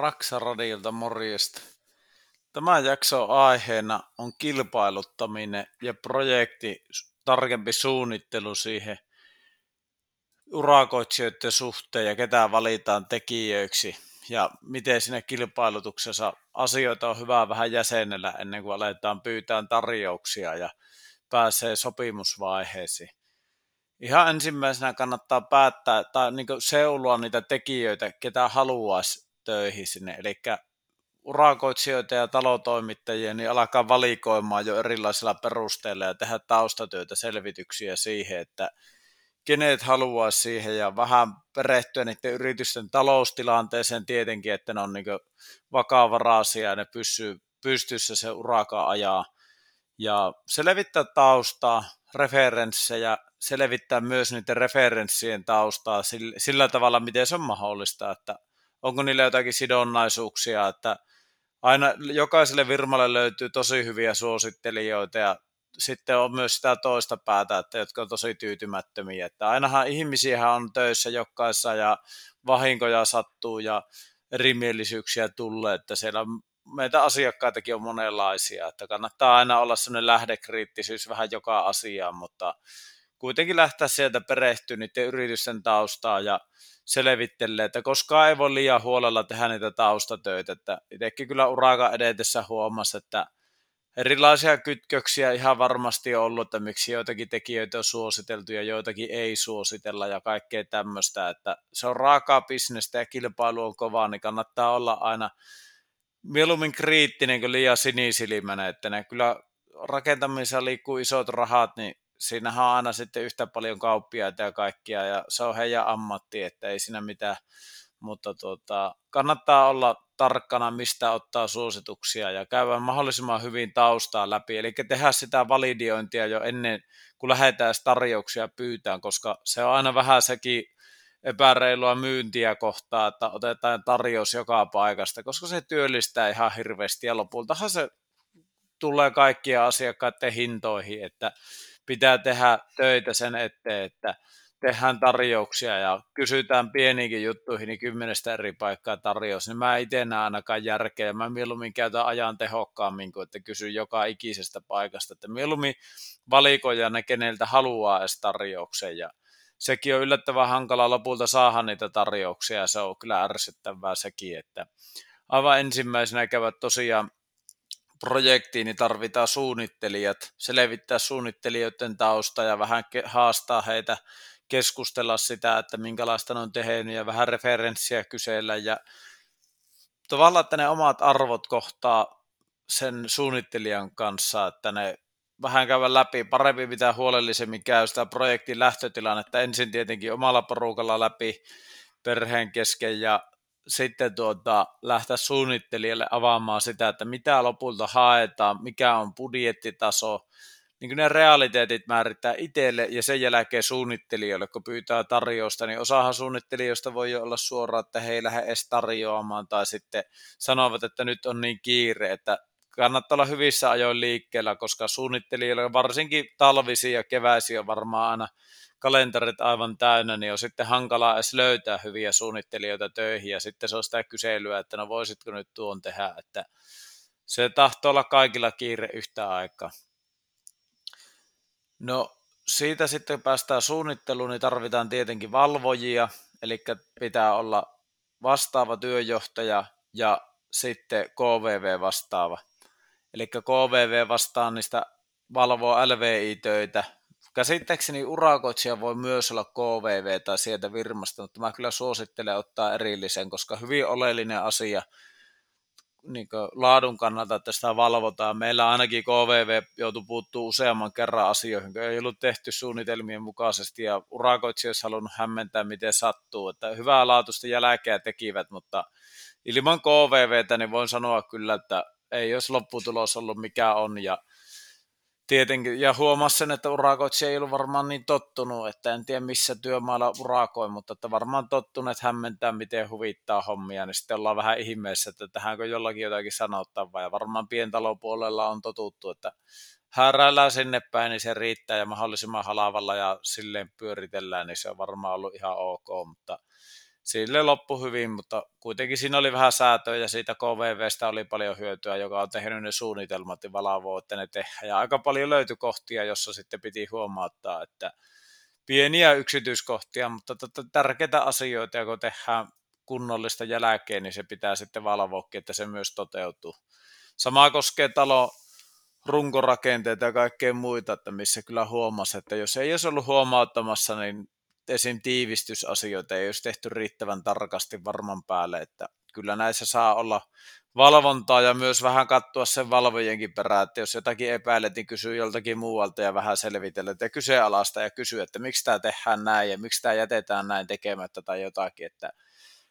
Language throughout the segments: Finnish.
Raksa-radiolta morjesta. Tämän jakson aiheena on kilpailuttaminen ja projekti, tarkempi suunnittelu siihen urakoitsijoiden suhteen ja ketä valitaan tekijöiksi ja miten siinä kilpailutuksessa asioita on hyvä vähän jäsenellä ennen kuin aletaan pyytää tarjouksia ja pääsee sopimusvaiheisiin. Ihan ensimmäisenä kannattaa päättää tai niin seulua niitä tekijöitä, ketä haluaisi töihin sinne. Eli urakoitsijoita ja talotoimittajia, niin alkaa valikoimaan jo erilaisilla perusteilla ja tehdä taustatyötä, selvityksiä siihen, että kenet haluaa siihen ja vähän perehtyä niiden yritysten taloustilanteeseen tietenkin, että ne on niin vakavaraisia ja ne pysyy pystyssä se uraka ajaa. Ja selvittää taustaa, referenssejä, selvittää myös niiden referenssien taustaa sillä, sillä tavalla, miten se on mahdollista, että onko niillä jotakin sidonnaisuuksia, että aina jokaiselle virmalle löytyy tosi hyviä suosittelijoita ja sitten on myös sitä toista päätä, että jotka on tosi tyytymättömiä. Että ainahan ihmisiä on töissä jokaisessa ja vahinkoja sattuu ja erimielisyyksiä tulee, että siellä meitä asiakkaitakin on monenlaisia, että kannattaa aina olla sellainen lähdekriittisyys vähän joka asiaan, mutta kuitenkin lähteä sieltä perehtyä niiden yritysten taustaa ja selvittelee, että koskaan ei voi liian huolella tehdä niitä taustatöitä. Että itsekin kyllä uraka edetessä huomasi, että erilaisia kytköksiä ihan varmasti on ollut, että miksi joitakin tekijöitä on suositeltu ja joitakin ei suositella ja kaikkea tämmöistä, että se on raakaa bisnestä ja kilpailu on kovaa, niin kannattaa olla aina mieluummin kriittinen kuin liian sinisilmäinen, että ne kyllä rakentamisessa liikkuu isot rahat, niin siinähän on aina sitten yhtä paljon kauppiaita ja kaikkia, ja se on heidän ammatti, että ei siinä mitään, mutta tuota, kannattaa olla tarkkana, mistä ottaa suosituksia ja käydä mahdollisimman hyvin taustaa läpi, eli tehdä sitä validiointia jo ennen kuin lähdetään tarjouksia pyytään, koska se on aina vähän sekin epäreilua myyntiä kohtaa, että otetaan tarjous joka paikasta, koska se työllistää ihan hirveästi. Ja lopultahan se tulee kaikkia asiakkaiden hintoihin, että pitää tehdä töitä sen eteen, että tehdään tarjouksia ja kysytään pieniinkin juttuihin, niin kymmenestä eri paikkaa tarjous, niin mä itse näen ainakaan järkeä. Mä mieluummin käytän ajan tehokkaammin kuin että kysyn joka ikisestä paikasta, että mieluummin valikoja ne, keneltä haluaa edes tarjouksen ja sekin on yllättävän hankala lopulta saada niitä tarjouksia ja se on kyllä ärsyttävää sekin, että aivan ensimmäisenä käyvät tosiaan projektiin, niin tarvitaan suunnittelijat, selvittää suunnittelijoiden tausta ja vähän haastaa heitä keskustella sitä, että minkälaista ne on tehnyt ja vähän referenssiä kysellä ja tavallaan, että ne omat arvot kohtaa sen suunnittelijan kanssa, että ne vähän käydä läpi, parempi mitä huolellisemmin käy sitä projektin lähtötilannetta ensin tietenkin omalla porukalla läpi perheen kesken ja sitten tuota, lähteä suunnittelijalle avaamaan sitä, että mitä lopulta haetaan, mikä on budjettitaso, niin kuin ne realiteetit määrittää itselle ja sen jälkeen suunnittelijoille, kun pyytää tarjousta, niin osahan suunnittelijoista voi olla suoraan, että he ei lähde edes tarjoamaan tai sitten sanovat, että nyt on niin kiire, että kannattaa olla hyvissä ajoin liikkeellä, koska suunnittelijoilla varsinkin talvisia ja keväisiä varmaan aina kalenterit aivan täynnä, niin on sitten hankalaa edes löytää hyviä suunnittelijoita töihin ja sitten se on sitä kyselyä, että no voisitko nyt tuon tehdä, että se tahtoo olla kaikilla kiire yhtä aikaa. No siitä sitten päästään suunnitteluun, niin tarvitaan tietenkin valvojia, eli pitää olla vastaava työjohtaja ja sitten KVV vastaava. Eli KVV vastaa niistä valvoo LVI-töitä, Käsittääkseni urakoitsija voi myös olla KVV tai sieltä virmasta, mutta mä kyllä suosittelen ottaa erillisen, koska hyvin oleellinen asia niin laadun kannalta, että sitä valvotaan. Meillä ainakin KVV joutuu puuttuu useamman kerran asioihin, kun ei ollut tehty suunnitelmien mukaisesti ja urakoitsija olisi halunnut hämmentää, miten sattuu. Että hyvää laatusta jälkeä tekivät, mutta ilman KVVtä niin voin sanoa kyllä, että ei olisi lopputulos ollut mikä on ja tietenkin, ja huomasi sen, että urakoitsija ei ollut varmaan niin tottunut, että en tiedä missä työmaalla urakoi, mutta että varmaan tottuneet hämmentää, miten huvittaa hommia, niin sitten ollaan vähän ihmeessä, että tähänkö jollakin jotakin sanottavaa, ja varmaan pientalopuolella on totuttu, että hääräillään sinne päin, niin se riittää, ja mahdollisimman halavalla ja silleen pyöritellään, niin se on varmaan ollut ihan ok, mutta sille loppu hyvin, mutta kuitenkin siinä oli vähän säätöä ja siitä KVVstä oli paljon hyötyä, joka on tehnyt ne suunnitelmat ja että ne tehdään. Ja aika paljon löytyi kohtia, jossa sitten piti huomauttaa, että pieniä yksityiskohtia, mutta tota, tärkeitä asioita, kun tehdään kunnollista jälkeen, niin se pitää sitten valvoa, että se myös toteutuu. Sama koskee talo runkorakenteita ja kaikkea muita, että missä kyllä huomasi, että jos ei olisi ollut huomauttamassa, niin esim. tiivistysasioita ei olisi tehty riittävän tarkasti varman päälle, että kyllä näissä saa olla valvontaa ja myös vähän katsoa sen valvojenkin perään, että jos jotakin epäilet, niin kysyy joltakin muualta ja vähän selvitellä ja kyseenalaista ja kysyy, että miksi tämä tehdään näin ja miksi tämä jätetään näin tekemättä tai jotakin, että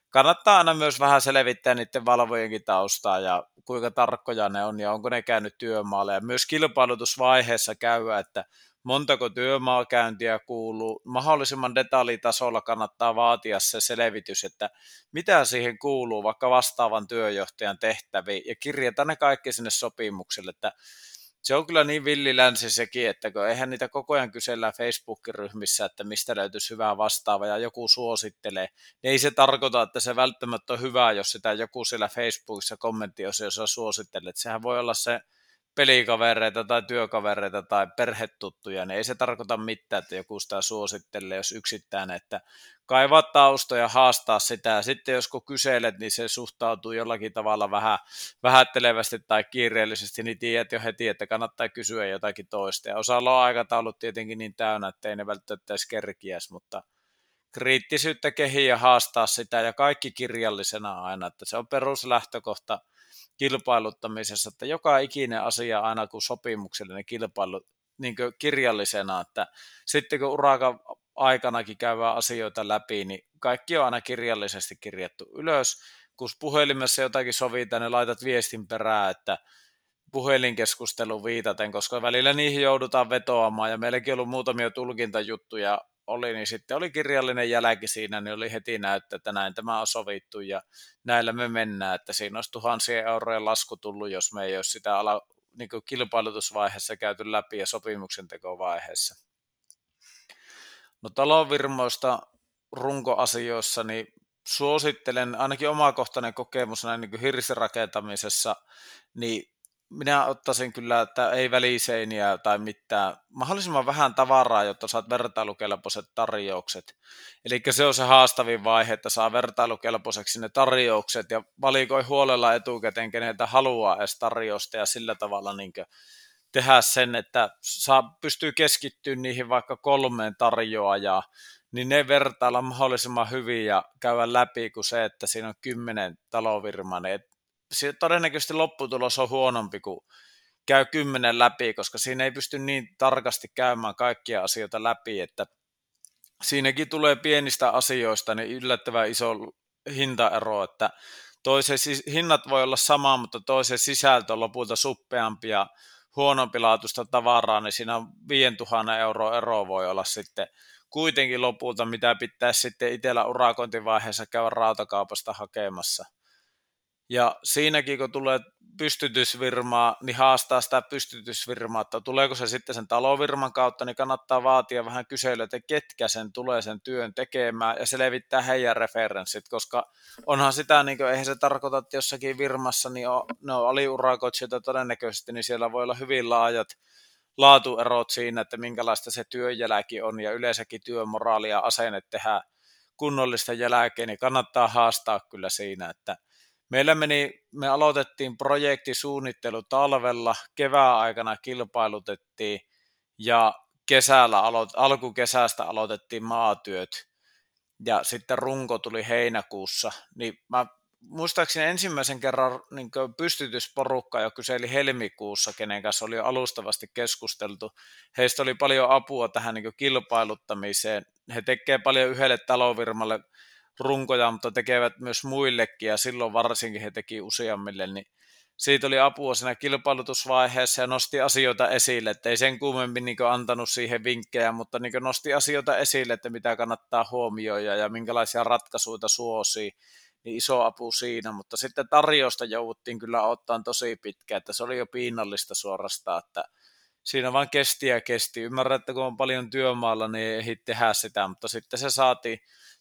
kannattaa aina myös vähän selvittää niiden valvojenkin taustaa ja kuinka tarkkoja ne on ja onko ne käynyt työmaalla ja myös kilpailutusvaiheessa käyä, että montako työmaakäyntiä kuuluu. Mahdollisimman detaljitasolla kannattaa vaatia se selvitys, että mitä siihen kuuluu vaikka vastaavan työjohtajan tehtäviin ja kirjata ne kaikki sinne sopimukselle, että se on kyllä niin villilänsi sekin, että kun eihän niitä koko ajan kysellä Facebook-ryhmissä, että mistä löytyisi hyvää vastaava ja joku suosittelee, niin ei se tarkoita, että se välttämättä on hyvä, jos sitä joku siellä Facebookissa kommenttiosiossa suosittelee. Että sehän voi olla se pelikavereita tai työkavereita tai perhetuttuja, niin ei se tarkoita mitään, että joku sitä suosittelee, jos yksittäin, että kaivaa taustoja, haastaa sitä, ja sitten jos kun kyselet, niin se suhtautuu jollakin tavalla vähän vähättelevästi tai kiireellisesti, niin tiedät jo heti, että kannattaa kysyä jotakin toista, ja osalla on aikataulut tietenkin niin täynnä, että ei ne välttämättä edes kerkiäs, mutta kriittisyyttä kehiä ja haastaa sitä, ja kaikki kirjallisena aina, että se on peruslähtökohta, kilpailuttamisessa, että joka ikinen asia aina kun sopimuksellinen kilpailu niin kirjallisena, että sitten kun urakan aikanakin käydään asioita läpi, niin kaikki on aina kirjallisesti kirjattu ylös. Kun puhelimessa jotakin sovitaan, niin laitat viestin perään, että puhelinkeskustelu viitaten, koska välillä niihin joudutaan vetoamaan, ja meilläkin on ollut muutamia tulkintajuttuja oli, niin sitten oli kirjallinen jälki siinä, niin oli heti näyttö, että näin tämä on sovittu ja näillä me mennään, että siinä olisi tuhansien eurojen lasku tullut, jos me ei olisi sitä ala, niin kilpailutusvaiheessa käyty läpi ja sopimuksen tekovaiheessa. No talonvirmoista runkoasioissa, niin suosittelen ainakin omakohtainen kokemus näin niin hirsirakentamisessa, niin minä ottaisin kyllä, että ei väliseiniä tai mitään, mahdollisimman vähän tavaraa, jotta saat vertailukelpoiset tarjoukset. Eli se on se haastavin vaihe, että saa vertailukelpoiseksi ne tarjoukset ja valikoi huolella etukäteen, keneltä haluaa edes tarjousta ja sillä tavalla niin tehdä sen, että saa, pystyy keskittyä niihin vaikka kolmeen tarjoajaan, niin ne vertailla mahdollisimman hyvin ja käydä läpi kuin se, että siinä on kymmenen talovirmaa, niin todennäköisesti lopputulos on huonompi kuin käy kymmenen läpi, koska siinä ei pysty niin tarkasti käymään kaikkia asioita läpi, että siinäkin tulee pienistä asioista niin yllättävän iso hintaero, että toisen, hinnat voi olla sama, mutta toisen sisältö on lopulta suppeampi ja huonompilaatuista tavaraa, niin siinä 5000 euroa ero voi olla sitten kuitenkin lopulta, mitä pitää sitten itsellä urakointivaiheessa käydä rautakaupasta hakemassa. Ja siinäkin, kun tulee pystytysvirmaa, niin haastaa sitä pystytysvirmaa, että tuleeko se sitten sen talovirman kautta, niin kannattaa vaatia vähän kyselyä, että ketkä sen tulee sen työn tekemään ja selvittää heidän referenssit, koska onhan sitä, niin kuin, eihän se tarkoita, että jossakin virmassa niin on, ne on aliurakoitsijoita todennäköisesti, niin siellä voi olla hyvin laajat laatuerot siinä, että minkälaista se työjälki on ja yleensäkin työmoraali ja asenne tehdä kunnollista jälkeen, niin kannattaa haastaa kyllä siinä, että Meillä meni, me aloitettiin projektisuunnittelu talvella, kevään aikana kilpailutettiin ja kesällä aloit, alkukesästä aloitettiin maatyöt ja sitten runko tuli heinäkuussa, niin mä muistaakseni ensimmäisen kerran niin pystytysporukka jo kyseli helmikuussa, kenen kanssa oli alustavasti keskusteltu. Heistä oli paljon apua tähän niin kilpailuttamiseen. He tekevät paljon yhdelle talovirmalle runkoja, mutta tekevät myös muillekin ja silloin varsinkin he teki useammille, niin siitä oli apua siinä kilpailutusvaiheessa ja nosti asioita esille, että ei sen kuumemmin niin antanut siihen vinkkejä, mutta niin nosti asioita esille, että mitä kannattaa huomioida ja minkälaisia ratkaisuja suosii, niin iso apu siinä, mutta sitten tarjousta jouduttiin kyllä ottaa tosi pitkä, että se oli jo piinallista suorastaan, että siinä vaan kesti ja kesti. Ymmärrän, että kun on paljon työmaalla, niin ei tehdä sitä, mutta sitten se saatiin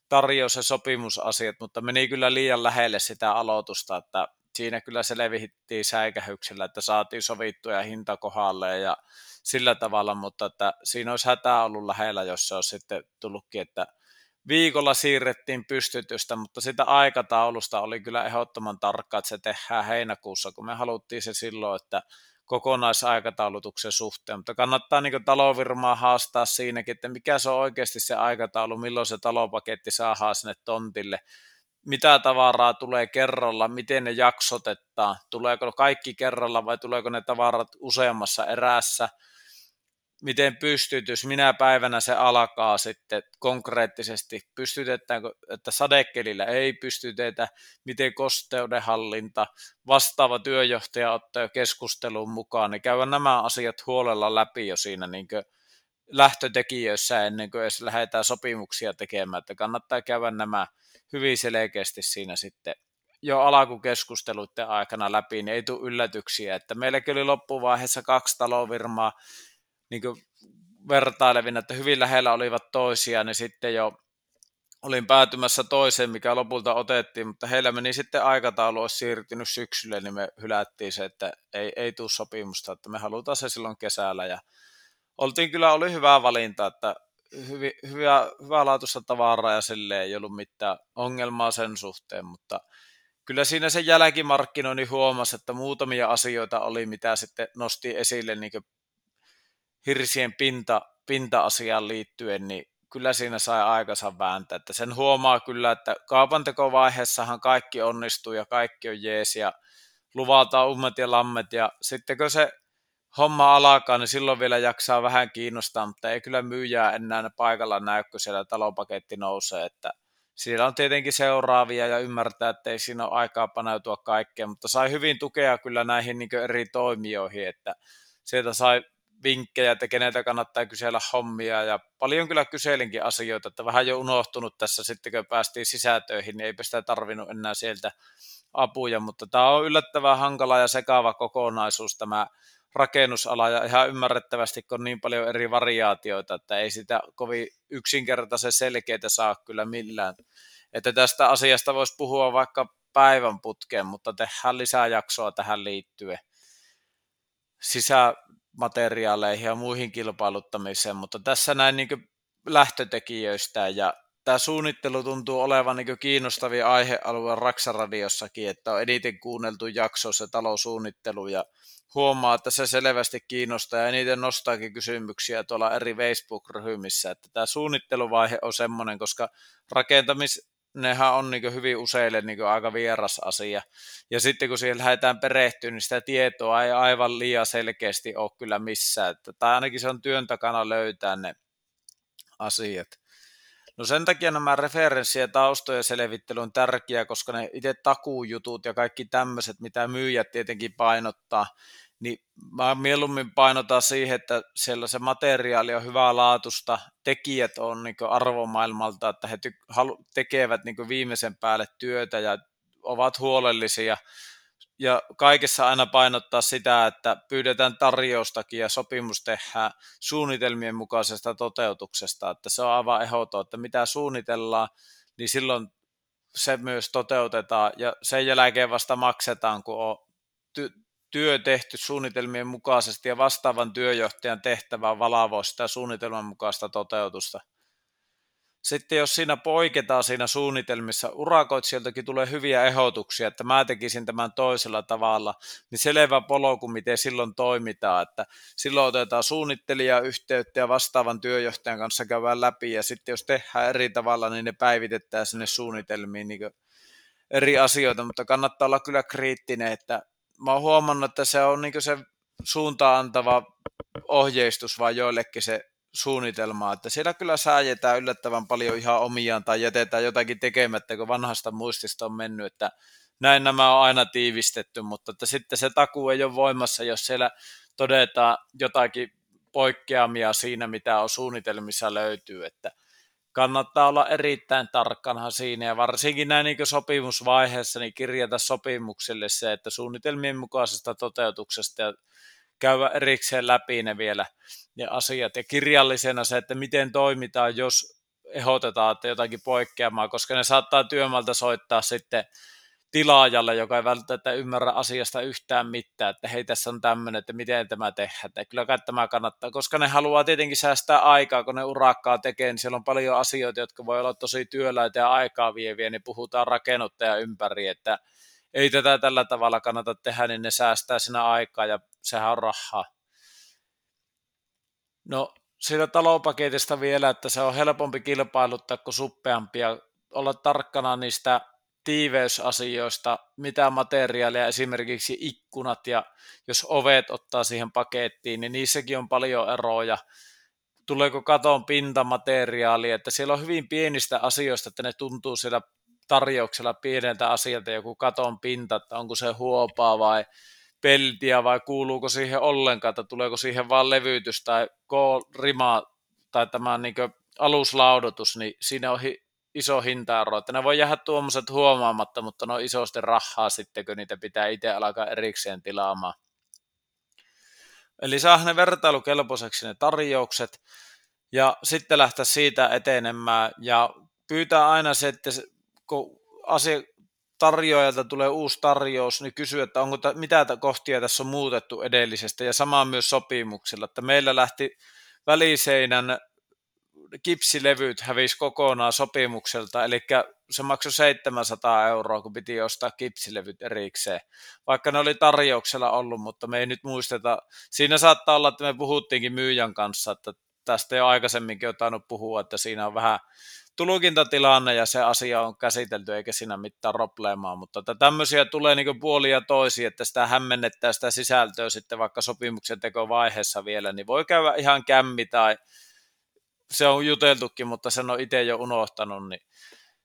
tarjous- ja sopimusasiat, mutta meni kyllä liian lähelle sitä aloitusta, että siinä kyllä selvittiin säikähyksellä, että saatiin sovittuja hinta kohdalle ja sillä tavalla, mutta että siinä olisi hätää ollut lähellä, jos se olisi sitten tullutkin, että viikolla siirrettiin pystytystä, mutta sitä aikataulusta oli kyllä ehdottoman tarkka, että se tehdään heinäkuussa, kun me haluttiin se silloin, että kokonaisaikataulutuksen suhteen, mutta kannattaa niin talovirmaa haastaa siinäkin, että mikä se on oikeasti se aikataulu, milloin se talopaketti saadaan sinne tontille, mitä tavaraa tulee kerralla, miten ne jaksotetaan, tuleeko kaikki kerralla vai tuleeko ne tavarat useammassa erässä, miten pystytys, minä päivänä se alkaa sitten konkreettisesti, pystytetäänkö, että sadekelillä ei pystytetä, miten kosteudenhallinta, vastaava työjohtaja ottaa jo keskusteluun mukaan, niin käydään nämä asiat huolella läpi jo siinä niin lähtötekijöissä ennen kuin edes lähdetään sopimuksia tekemään, että kannattaa käydä nämä hyvin selkeästi siinä sitten jo alakukeskusteluiden aikana läpi, niin ei tule yllätyksiä, että meilläkin oli loppuvaiheessa kaksi talovirmaa, niin vertailevina, että hyvin lähellä olivat toisiaan, niin sitten jo olin päätymässä toiseen, mikä lopulta otettiin, mutta heillä meni sitten aikataulu, olisi siirtynyt syksylle, niin me hylättiin se, että ei, ei tule sopimusta, että me halutaan se silloin kesällä. Ja oltiin kyllä, oli hyvä valinta, että hyvi, hyvä, hyvä laatuista tavaraa ja sille ei ollut mitään ongelmaa sen suhteen, mutta kyllä siinä sen jälkimarkkinoinnin huomasi, että muutamia asioita oli, mitä sitten nosti esille niin hirsien pinta, pinta-asiaan liittyen, niin kyllä siinä sai aikansa vääntää. Että sen huomaa kyllä, että kaupantekovaiheessahan kaikki onnistuu ja kaikki on jees ja luvataan ummet ja lammet ja sitten kun se homma alkaa, niin silloin vielä jaksaa vähän kiinnostaa, mutta ei kyllä myyjää enää paikalla näy, kun siellä talopaketti nousee, että siellä on tietenkin seuraavia ja ymmärtää, että ei siinä ole aikaa paneutua kaikkeen, mutta sai hyvin tukea kyllä näihin niin eri toimijoihin, että sieltä sai vinkkejä, että keneltä kannattaa kysellä hommia ja paljon kyllä kyselinkin asioita, että vähän jo unohtunut tässä sitten, kun päästiin sisätöihin, niin eipä sitä tarvinnut enää sieltä apuja, mutta tämä on yllättävän hankala ja sekaava kokonaisuus tämä rakennusala ja ihan ymmärrettävästi, kun on niin paljon eri variaatioita, että ei sitä kovin yksinkertaisen selkeitä saa kyllä millään. Että tästä asiasta voisi puhua vaikka päivän putkeen, mutta tehdään lisää jaksoa tähän liittyen. Sisä, materiaaleihin ja muihin kilpailuttamiseen, mutta tässä näin niin lähtötekijöistä ja tämä suunnittelu tuntuu olevan niin kiinnostavia aihealue Raksa-radiossakin, että on eniten kuunneltu jakso se taloussuunnittelu ja huomaa, että se selvästi kiinnostaa ja eniten nostaakin kysymyksiä tuolla eri Facebook-ryhmissä, että tämä suunnitteluvaihe on semmoinen, koska rakentamis, nehän on niin hyvin useille niin aika vieras asia. Ja sitten kun siihen lähdetään perehtyä, niin sitä tietoa ei aivan liian selkeästi ole kyllä missään. Että, tai ainakin se on työn takana löytää ne asiat. No sen takia nämä referenssi- ja taustojen selvittely on tärkeää, koska ne itse takuujutut ja kaikki tämmöiset, mitä myyjät tietenkin painottaa, niin mä mieluummin painotan siihen, että siellä se materiaali on hyvää laatusta, tekijät on niin arvomaailmalta, että he tekevät niin viimeisen päälle työtä ja ovat huolellisia. Ja kaikessa aina painottaa sitä, että pyydetään tarjoustakin ja sopimus tehdään suunnitelmien mukaisesta toteutuksesta. Että se on aivan ehdoton, että mitä suunnitellaan, niin silloin se myös toteutetaan ja sen jälkeen vasta maksetaan, kun on työ tehty suunnitelmien mukaisesti ja vastaavan työjohtajan tehtävä on valavoa sitä suunnitelman mukaista toteutusta. Sitten jos siinä poiketaan siinä suunnitelmissa, urakoitsijoiltakin tulee hyviä ehdotuksia, että mä tekisin tämän toisella tavalla, niin selvä polku, miten silloin toimitaan, että silloin otetaan suunnittelija yhteyttä ja vastaavan työjohtajan kanssa käydään läpi, ja sitten jos tehdään eri tavalla, niin ne päivitetään sinne suunnitelmiin niin eri asioita, mutta kannattaa olla kyllä kriittinen, että mä oon huomannut, että se on niin se suuntaan antava ohjeistus vaan joillekin se suunnitelma, että siellä kyllä sääjetään yllättävän paljon ihan omiaan tai jätetään jotakin tekemättä, kun vanhasta muistista on mennyt, että näin nämä on aina tiivistetty, mutta että sitten se takuu ei ole voimassa, jos siellä todetaan jotakin poikkeamia siinä, mitä on suunnitelmissa löytyy, että kannattaa olla erittäin tarkkana siinä. Ja varsinkin näin niin sopimusvaiheessa niin kirjata sopimukselle se, että suunnitelmien mukaisesta toteutuksesta ja käydä erikseen läpi ne vielä ne asiat. Ja kirjallisena se, että miten toimitaan, jos ehdotetaan, että jotakin poikkeamaa, koska ne saattaa työmaalta soittaa sitten tilaajalle, joka ei välttämättä ymmärrä asiasta yhtään mitään, että hei tässä on tämmöinen, että miten tämä tehdään, että kyllä kai tämä kannattaa, koska ne haluaa tietenkin säästää aikaa, kun ne urakkaa tekee, niin siellä on paljon asioita, jotka voi olla tosi työläitä ja aikaa vieviä, niin puhutaan rakennuttaja ympäri, että ei tätä tällä tavalla kannata tehdä, niin ne säästää siinä aikaa ja sehän on rahaa. No siitä talopaketista vielä, että se on helpompi kilpailuttaa kuin suppeampia, olla tarkkana niistä tiiveysasioista, mitä materiaalia, esimerkiksi ikkunat ja jos ovet ottaa siihen pakettiin, niin niissäkin on paljon eroja. Tuleeko katon pintamateriaali, että siellä on hyvin pienistä asioista, että ne tuntuu siellä tarjouksella pieneltä asialta joku katon pinta, että onko se huopaa vai peltiä vai kuuluuko siihen ollenkaan, että tuleeko siihen vain levytys tai rima tai tämä niin aluslaudotus, niin siinä on iso hintaero, että ne voi jäädä tuommoiset huomaamatta, mutta ne on isosti rahaa sitten, kun niitä pitää itse alkaa erikseen tilaamaan. Eli saa ne vertailukelpoiseksi ne tarjoukset ja sitten lähteä siitä etenemään ja pyytää aina se, että kun asia, tarjoajalta tulee uusi tarjous, niin kysyy, että onko ta, mitä kohtia tässä on muutettu edellisestä ja sama myös sopimuksella, että meillä lähti väliseinän kipsilevyt hävisi kokonaan sopimukselta, eli se maksoi 700 euroa, kun piti ostaa kipsilevyt erikseen, vaikka ne oli tarjouksella ollut, mutta me ei nyt muisteta. Siinä saattaa olla, että me puhuttiinkin myyjän kanssa, että tästä jo aikaisemminkin on tainnut puhua, että siinä on vähän tulkintatilanne ja se asia on käsitelty eikä siinä mitään probleemaa, mutta että tämmöisiä tulee niin puolia toisia, että sitä hämmennettää sitä sisältöä sitten vaikka sopimuksen tekovaiheessa vielä, niin voi käydä ihan kämmi tai se on juteltukin, mutta sen on itse jo unohtanut, niin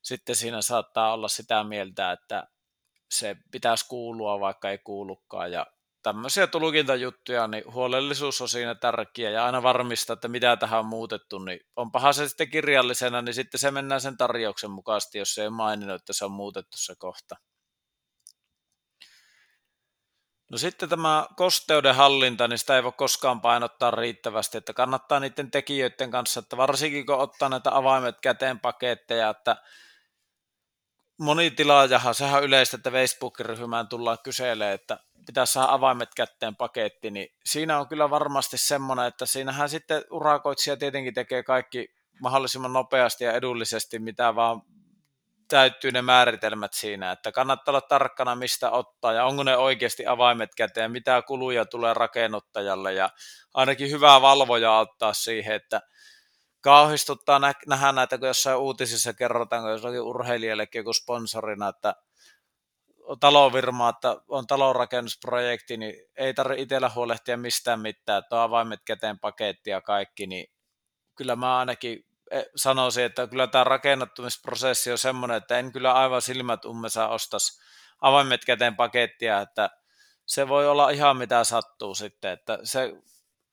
sitten siinä saattaa olla sitä mieltä, että se pitäisi kuulua, vaikka ei kuulukaan. Ja tämmöisiä tulkintajuttuja, niin huolellisuus on siinä tärkeä ja aina varmistaa, että mitä tähän on muutettu, niin onpahan se sitten kirjallisena, niin sitten se mennään sen tarjouksen mukaisesti, jos se ei maininnut, että se on muutettu se kohta. No sitten tämä kosteuden hallinta, niin sitä ei voi koskaan painottaa riittävästi, että kannattaa niiden tekijöiden kanssa, että varsinkin kun ottaa näitä avaimet käteen paketteja, että moni tilaajahan, sehän on yleistä, että Facebook-ryhmään tullaan kyselemään, että pitäisi saada avaimet kätteen paketti, niin siinä on kyllä varmasti semmoinen, että siinähän sitten urakoitsija tietenkin tekee kaikki mahdollisimman nopeasti ja edullisesti, mitä vaan täyttyy ne määritelmät siinä, että kannattaa olla tarkkana, mistä ottaa ja onko ne oikeasti avaimet käteen, mitä kuluja tulee rakennuttajalle. Ja ainakin hyvää valvoja ottaa siihen, että kauhistuttaa nä- nähdä näitä, kun jossain uutisissa kerrotaan, kun jossakin urheilijallekin joku sponsorina, että talovirma, että on talonrakennusprojekti, niin ei tarvitse itsellä huolehtia mistään mitään, että on avaimet käteen paketti ja kaikki, niin kyllä mä ainakin sanoisin, että kyllä tämä rakennattumisprosessi on semmoinen, että en kyllä aivan silmät ummessa ostaisi avaimet käteen pakettia, että se voi olla ihan mitä sattuu sitten, että se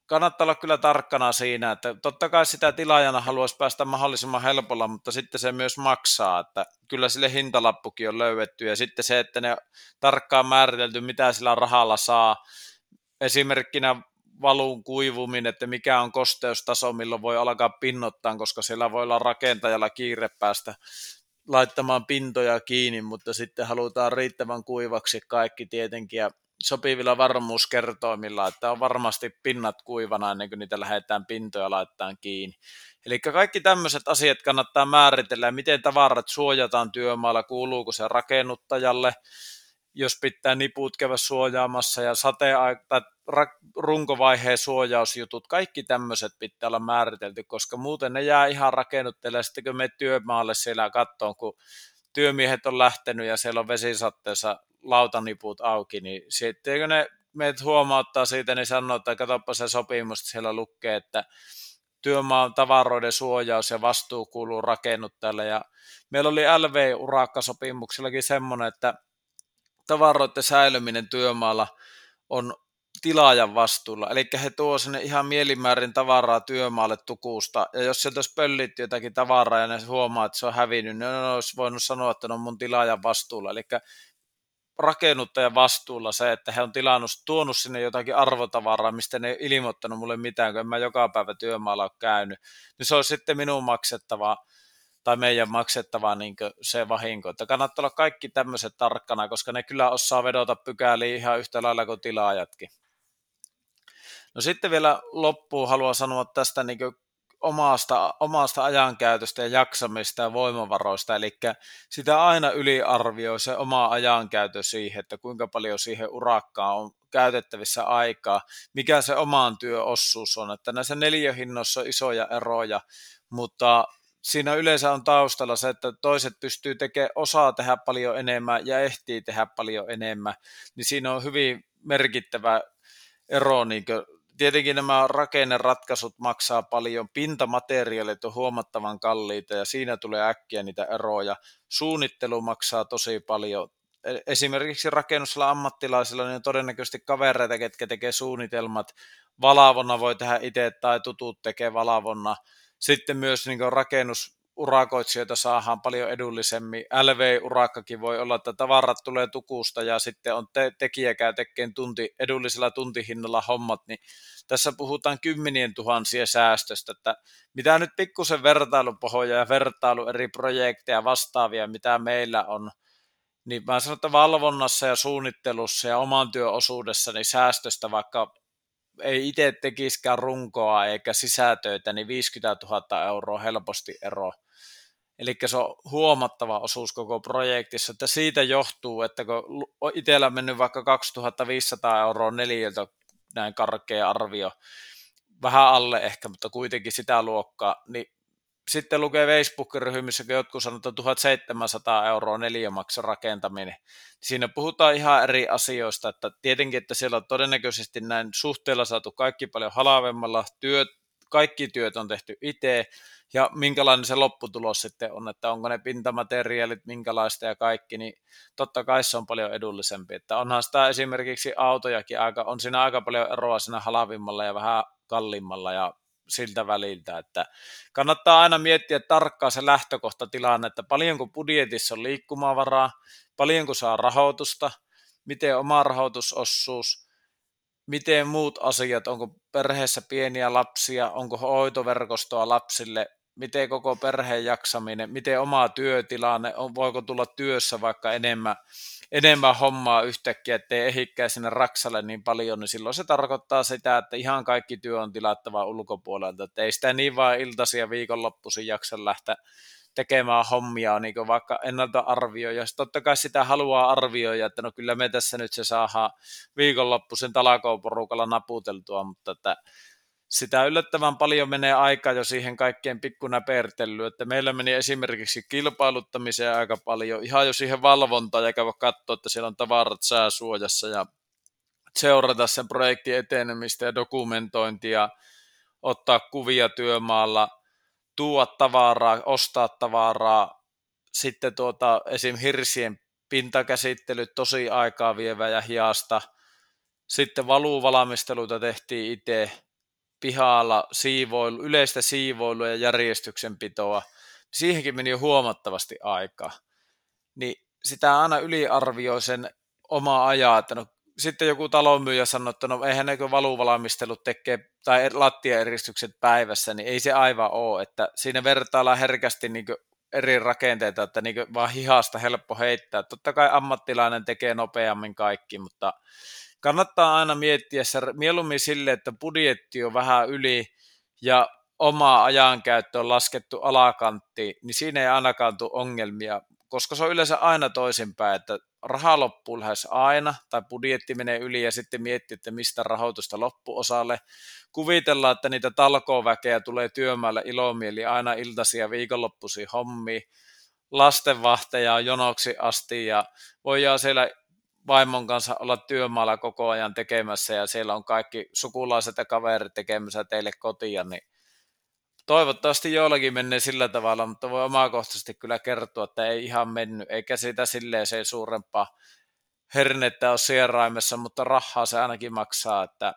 kannattaa olla kyllä tarkkana siinä, että totta kai sitä tilaajana haluaisi päästä mahdollisimman helpolla, mutta sitten se myös maksaa, että kyllä sille hintalappukin on löydetty ja sitten se, että ne tarkkaan määritelty, mitä sillä rahalla saa. Esimerkkinä valun kuivuminen, että mikä on kosteustaso, milloin voi alkaa pinnottaa, koska siellä voi olla rakentajalla kiire päästä laittamaan pintoja kiinni, mutta sitten halutaan riittävän kuivaksi kaikki tietenkin ja sopivilla varmuuskertoimilla, että on varmasti pinnat kuivana ennen kuin niitä lähdetään pintoja laittaa kiinni. Eli kaikki tämmöiset asiat kannattaa määritellä, miten tavarat suojataan työmaalla, kuuluuko se rakennuttajalle, jos pitää niput käydä suojaamassa ja sateen tai runkovaiheen suojausjutut, kaikki tämmöiset pitää olla määritelty, koska muuten ne jää ihan rakennutteille ja sitten kun me työmaalle siellä kattoon, kun työmiehet on lähtenyt ja siellä on vesisatteessa lautaniput auki, niin sitten kun ne meidät huomauttaa siitä, niin sanoo, että katsoppa se sopimus, siellä lukee, että työmaan tavaroiden suojaus ja vastuu kuuluu rakennuttajalle. Ja meillä oli LV-urakkasopimuksillakin semmoinen, että tavaroiden säilyminen työmaalla on tilaajan vastuulla. Eli he tuo sinne ihan mielimäärin tavaraa työmaalle tukusta, ja jos sieltä olisi pöllitty jotakin tavaraa ja ne huomaa, että se on hävinnyt, niin ne olisi voinut sanoa, että ne on mun tilaajan vastuulla. Eli rakennuttajan vastuulla se, että he on tilannut, tuonut sinne jotakin arvotavaraa, mistä ne ei ilmoittanut mulle mitään, kun en mä joka päivä työmaalla ole käynyt, niin se on sitten minun maksettava tai meidän maksettava niin se vahinko. Että kannattaa olla kaikki tämmöiset tarkkana, koska ne kyllä osaa vedota pykäliin ihan yhtä lailla kuin tilaajatkin. No sitten vielä loppuun haluan sanoa tästä niin omasta, omasta ajankäytöstä ja jaksamista ja voimavaroista, eli sitä aina yliarvioi se oma ajankäytö siihen, että kuinka paljon siihen urakkaan on käytettävissä aikaa, mikä se omaan työossuus on, että näissä neljähinnoissa on isoja eroja, mutta siinä yleensä on taustalla se, että toiset pystyy tekemään, osaa tehdä paljon enemmän ja ehtii tehdä paljon enemmän, niin siinä on hyvin merkittävä ero niin tietenkin nämä rakenneratkaisut maksaa paljon, pintamateriaalit on huomattavan kalliita ja siinä tulee äkkiä niitä eroja. Suunnittelu maksaa tosi paljon. E, esimerkiksi rakennusala ammattilaisilla niin on todennäköisesti kavereita, ketkä tekee suunnitelmat. Valavonna voi tehdä itse tai tutut tekee valavonna. Sitten myös niin rakennus, urakoitsijoita saadaan paljon edullisemmin. LV-urakkakin voi olla, että tavarat tulee tukusta ja sitten on te- tekijä käy tekemään tunti, edullisella tuntihinnalla hommat, niin tässä puhutaan kymmenien tuhansien säästöstä, että mitä nyt pikkusen vertailupohja ja vertailu eri projekteja vastaavia, mitä meillä on, niin mä sanon, että valvonnassa ja suunnittelussa ja oman työosuudessa niin säästöstä vaikka ei itse tekisikään runkoa eikä sisätöitä, niin 50 000 euroa helposti ero. Eli se on huomattava osuus koko projektissa, että siitä johtuu, että kun itsellä on mennyt vaikka 2500 euroa neljältä näin karkea arvio, vähän alle ehkä, mutta kuitenkin sitä luokkaa, niin sitten lukee Facebook-ryhmissä, kun jotkut sanoo, että 1700 euroa neliömaksa rakentaminen. Siinä puhutaan ihan eri asioista, että tietenkin, että siellä on todennäköisesti näin suhteella saatu kaikki paljon halavemmalla, työt, kaikki työt on tehty itse, ja minkälainen se lopputulos sitten on, että onko ne pintamateriaalit minkälaista ja kaikki, niin totta kai se on paljon edullisempi. Että onhan sitä esimerkiksi autojakin aika, on siinä aika paljon eroa siinä halavimmalla ja vähän kalliimmalla ja siltä väliltä, että kannattaa aina miettiä tarkkaan se lähtökohtatilanne, että paljonko budjetissa on liikkumavaraa, paljonko saa rahoitusta, miten oma rahoitusosuus, miten muut asiat, onko perheessä pieniä lapsia, onko hoitoverkostoa lapsille, miten koko perheen jaksaminen, miten oma työtilanne, on, voiko tulla työssä vaikka enemmän, enemmän hommaa yhtäkkiä, ettei ehikää sinne raksalle niin paljon, niin silloin se tarkoittaa sitä, että ihan kaikki työ on tilattava ulkopuolelta, että ei sitä niin vaan iltaisia viikonloppuisin jaksa lähteä tekemään hommia, niin vaikka ennalta arvioi, jos totta kai sitä haluaa arvioida, että no kyllä me tässä nyt se saadaan viikonloppuisen talakooporukalla naputeltua, mutta että sitä yllättävän paljon menee aikaa jo siihen kaikkeen pikkunäpertelyyn, että meillä meni esimerkiksi kilpailuttamiseen aika paljon, ihan jo siihen valvontaan ja käydä katsoa, että siellä on tavarat sääsuojassa ja seurata sen projektin etenemistä ja dokumentointia, ottaa kuvia työmaalla, tuoda tavaraa, ostaa tavaraa, sitten tuota, esim. hirsien pintakäsittelyt tosi aikaa vievä ja hiasta, sitten valuuvalmisteluita tehtiin itse, pihalla siivoilu, yleistä siivoilua ja järjestyksenpitoa, siihenkin meni jo huomattavasti aikaa. Niin sitä aina yliarvioi sen oma ajaa, että no, sitten joku talonmyyjä sanoi, että no eihän näkö valuvalmistelut tekee, tai lattiaeristykset päivässä, niin ei se aivan ole, että siinä vertaillaan herkästi niin eri rakenteita, että niin vaan hihasta helppo heittää. Totta kai ammattilainen tekee nopeammin kaikki, mutta kannattaa aina miettiä se mieluummin sille, että budjetti on vähän yli ja oma ajankäyttö on laskettu alakanttiin, niin siinä ei ainakaan tule ongelmia, koska se on yleensä aina toisinpäin, että raha loppuu lähes aina, tai budjetti menee yli ja sitten miettii, että mistä rahoitusta loppuosalle. Kuvitellaan, että niitä talkooväkeä tulee työmäällä ilomieli aina iltaisia viikonloppuisia hommia, lastenvahteja on jonoksi asti ja voidaan siellä vaimon kanssa olla työmaalla koko ajan tekemässä ja siellä on kaikki sukulaiset ja kaverit tekemässä teille kotia, niin toivottavasti joillakin menee sillä tavalla, mutta voi omakohtaisesti kyllä kertoa, että ei ihan mennyt, eikä sitä silleen se suurempaa hernettä ole sieraimessa, mutta rahaa se ainakin maksaa, että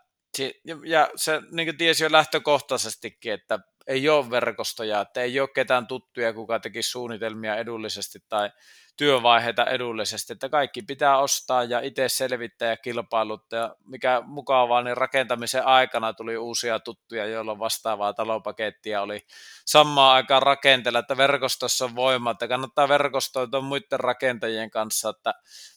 ja se niin tiesi jo lähtökohtaisestikin, että ei ole verkostoja, että ei ole ketään tuttuja, kuka teki suunnitelmia edullisesti tai työvaiheita edullisesti, että kaikki pitää ostaa ja itse selvittää ja kilpailuttaa. Ja mikä mukavaa, niin rakentamisen aikana tuli uusia tuttuja, joilla vastaavaa talopakettia oli samaan aikaan rakenteella, että verkostossa on voima, että kannattaa verkostoitua muiden rakentajien kanssa, että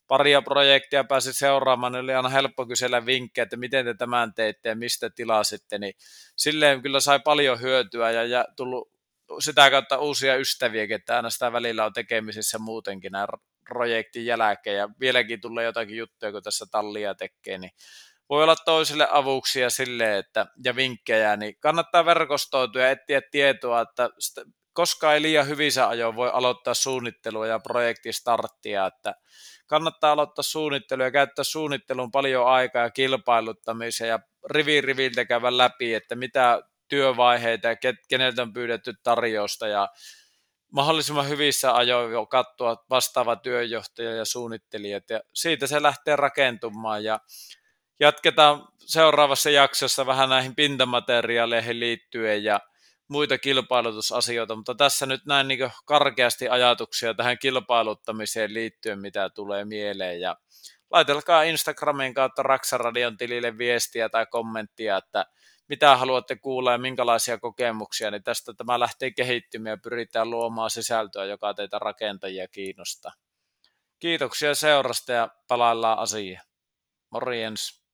paria projektia pääsi seuraamaan, niin oli aina helppo kysellä vinkkejä, että miten te tämän teitte ja mistä tilasitte, niin silleen kyllä sai paljon hyötyä ja, ja tullut sitä kautta uusia ystäviä, että aina sitä välillä on tekemisissä muutenkin nämä projektin jälkeen ja vieläkin tulee jotakin juttuja, kun tässä tallia tekee, niin voi olla toisille avuksi ja sille, että, ja vinkkejä, niin kannattaa verkostoitua ja etsiä tietoa, että koska ei liian hyvissä ajoin voi aloittaa suunnittelua ja projektistarttia, että kannattaa aloittaa suunnittelu ja käyttää suunnitteluun paljon aikaa ja kilpailuttamiseen ja rivi riviltä käydä läpi, että mitä työvaiheita ja keneltä on pyydetty tarjousta ja mahdollisimman hyvissä ajoin jo katsoa vastaava työjohtaja ja suunnittelijat. Ja siitä se lähtee rakentumaan ja jatketaan seuraavassa jaksossa vähän näihin pintamateriaaleihin liittyen ja muita kilpailutusasioita, mutta tässä nyt näin niin karkeasti ajatuksia tähän kilpailuttamiseen liittyen, mitä tulee mieleen ja laitelkaa Instagramin kautta Raksaradion tilille viestiä tai kommenttia, että mitä haluatte kuulla ja minkälaisia kokemuksia, niin tästä tämä lähtee kehittymään ja pyritään luomaan sisältöä, joka teitä rakentajia kiinnostaa. Kiitoksia seurasta ja palaillaan asiaan. Morjens.